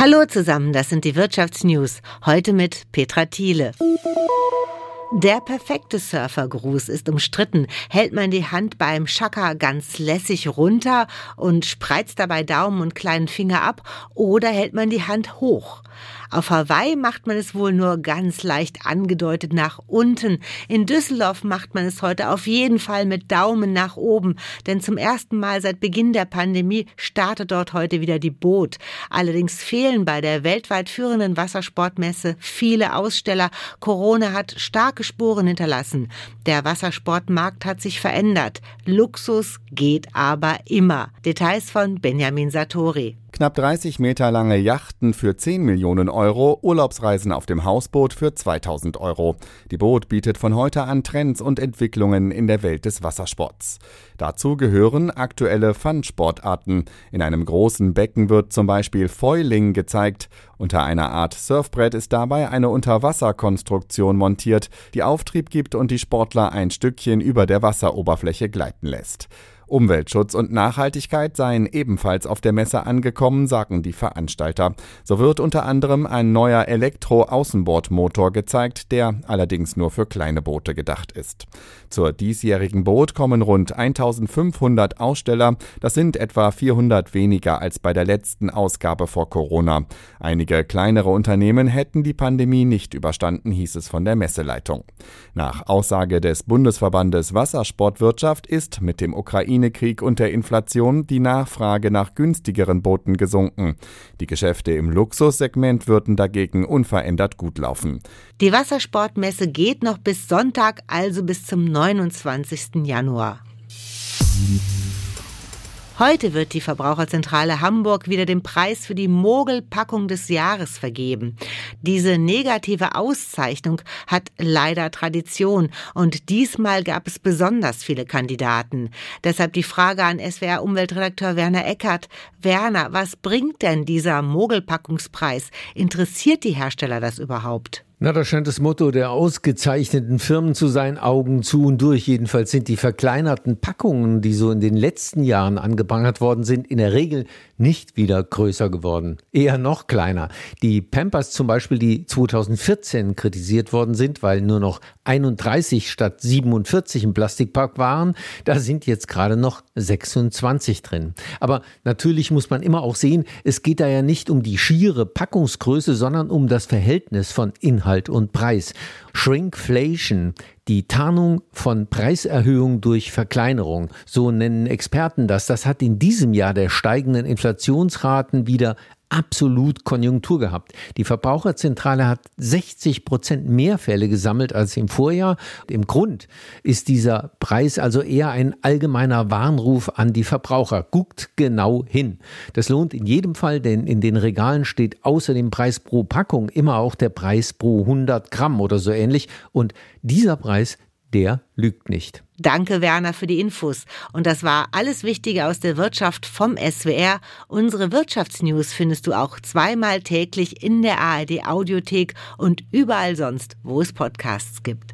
Hallo zusammen, das sind die Wirtschaftsnews. Heute mit Petra Thiele. Der perfekte Surfergruß ist umstritten. Hält man die Hand beim Schakka ganz lässig runter und spreizt dabei Daumen und kleinen Finger ab oder hält man die Hand hoch? Auf Hawaii macht man es wohl nur ganz leicht angedeutet nach unten. In Düsseldorf macht man es heute auf jeden Fall mit Daumen nach oben, denn zum ersten Mal seit Beginn der Pandemie startet dort heute wieder die Boot. Allerdings fehlen bei der weltweit führenden Wassersportmesse viele Aussteller. Corona hat starke Spuren hinterlassen. Der Wassersportmarkt hat sich verändert. Luxus geht aber immer. Details von Benjamin Satori. Knapp 30 Meter lange Yachten für 10 Millionen Euro, Urlaubsreisen auf dem Hausboot für 2000 Euro. Die Boot bietet von heute an Trends und Entwicklungen in der Welt des Wassersports. Dazu gehören aktuelle Fun-Sportarten. In einem großen Becken wird zum Beispiel Foiling gezeigt. Unter einer Art Surfbrett ist dabei eine Unterwasserkonstruktion montiert, die Auftrieb gibt und die Sportler ein Stückchen über der Wasseroberfläche gleiten lässt. Umweltschutz und Nachhaltigkeit seien ebenfalls auf der Messe angekommen, sagen die Veranstalter. So wird unter anderem ein neuer Elektro-Außenbordmotor gezeigt, der allerdings nur für kleine Boote gedacht ist. Zur diesjährigen Boot kommen rund 1500 Aussteller. Das sind etwa 400 weniger als bei der letzten Ausgabe vor Corona. Einige kleinere Unternehmen hätten die Pandemie nicht überstanden, hieß es von der Messeleitung. Nach Aussage des Bundesverbandes Wassersportwirtschaft ist mit dem Ukraine Ukraine-Krieg und der Inflation die Nachfrage nach günstigeren Booten gesunken. Die Geschäfte im Luxussegment würden dagegen unverändert gut laufen. Die Wassersportmesse geht noch bis Sonntag, also bis zum 29. Januar. Heute wird die Verbraucherzentrale Hamburg wieder den Preis für die Mogelpackung des Jahres vergeben. Diese negative Auszeichnung hat leider Tradition und diesmal gab es besonders viele Kandidaten. Deshalb die Frage an SWR Umweltredakteur Werner Eckert. Werner, was bringt denn dieser Mogelpackungspreis? Interessiert die Hersteller das überhaupt? Na, das scheint das Motto der ausgezeichneten Firmen zu sein, Augen zu und durch. Jedenfalls sind die verkleinerten Packungen, die so in den letzten Jahren angeprangert worden sind, in der Regel nicht wieder größer geworden. Eher noch kleiner. Die Pampers zum Beispiel, die 2014 kritisiert worden sind, weil nur noch 31 statt 47 im Plastikpack waren, da sind jetzt gerade noch 26 drin. Aber natürlich muss man immer auch sehen, es geht da ja nicht um die schiere Packungsgröße, sondern um das Verhältnis von Inhalt Inhalt und Preis. Shrinkflation, die Tarnung von Preiserhöhung durch Verkleinerung, so nennen Experten das, das hat in diesem Jahr der steigenden Inflationsraten wieder absolut Konjunktur gehabt. Die Verbraucherzentrale hat 60 Prozent mehr Fälle gesammelt als im Vorjahr. Im Grund ist dieser Preis also eher ein allgemeiner Warnruf an die Verbraucher. Guckt genau hin. Das lohnt in jedem Fall, denn in den Regalen steht außer dem Preis pro Packung immer auch der Preis pro 100 Gramm oder so ähnlich. Und dieser Preis der lügt nicht. Danke, Werner, für die Infos. Und das war alles Wichtige aus der Wirtschaft vom SWR. Unsere Wirtschaftsnews findest du auch zweimal täglich in der ARD Audiothek und überall sonst, wo es Podcasts gibt.